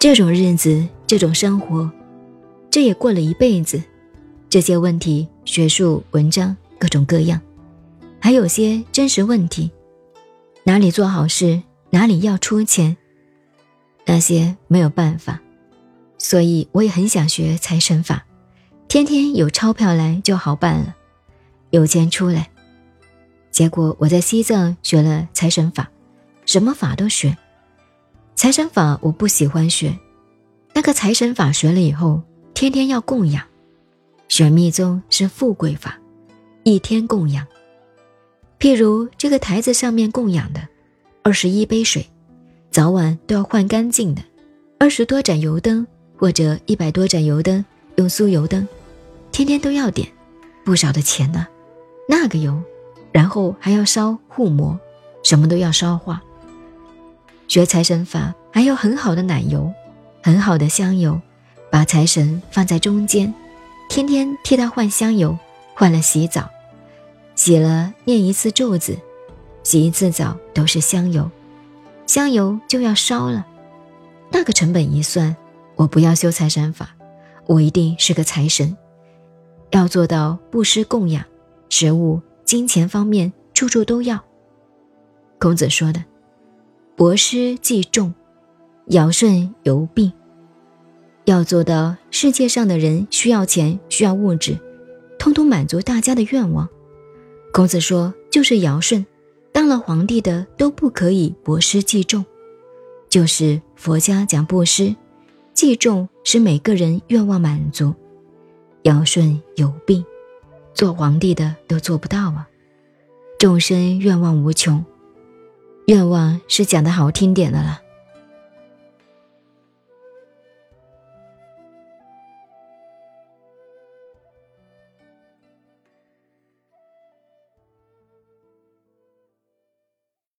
这种日子，这种生活，这也过了一辈子。这些问题，学术文章各种各样，还有些真实问题，哪里做好事，哪里要出钱，那些没有办法。所以我也很想学财神法，天天有钞票来就好办了，有钱出来。结果我在西藏学了财神法，什么法都学。财神法我不喜欢学，那个财神法学了以后，天天要供养。玄密宗是富贵法，一天供养。譬如这个台子上面供养的二十一杯水，早晚都要换干净的；二十多盏油灯或者一百多盏油灯，用酥油灯，天天都要点，不少的钱呢。那个油，然后还要烧护摩，什么都要烧化。学财神法还有很好的奶油，很好的香油，把财神放在中间。天天替他换香油，换了洗澡，洗了念一次咒子，洗一次澡都是香油，香油就要烧了。那个成本一算，我不要修财神法，我一定是个财神。要做到布施供养，食物、金钱方面处处都要。孔子说的，博施济众，尧舜由病。要做到世界上的人需要钱、需要物质，通通满足大家的愿望。孔子说，就是尧舜当了皇帝的都不可以博施济众，就是佛家讲布施，济众使每个人愿望满足。尧舜有病，做皇帝的都做不到啊。众生愿望无穷，愿望是讲的好听点的了。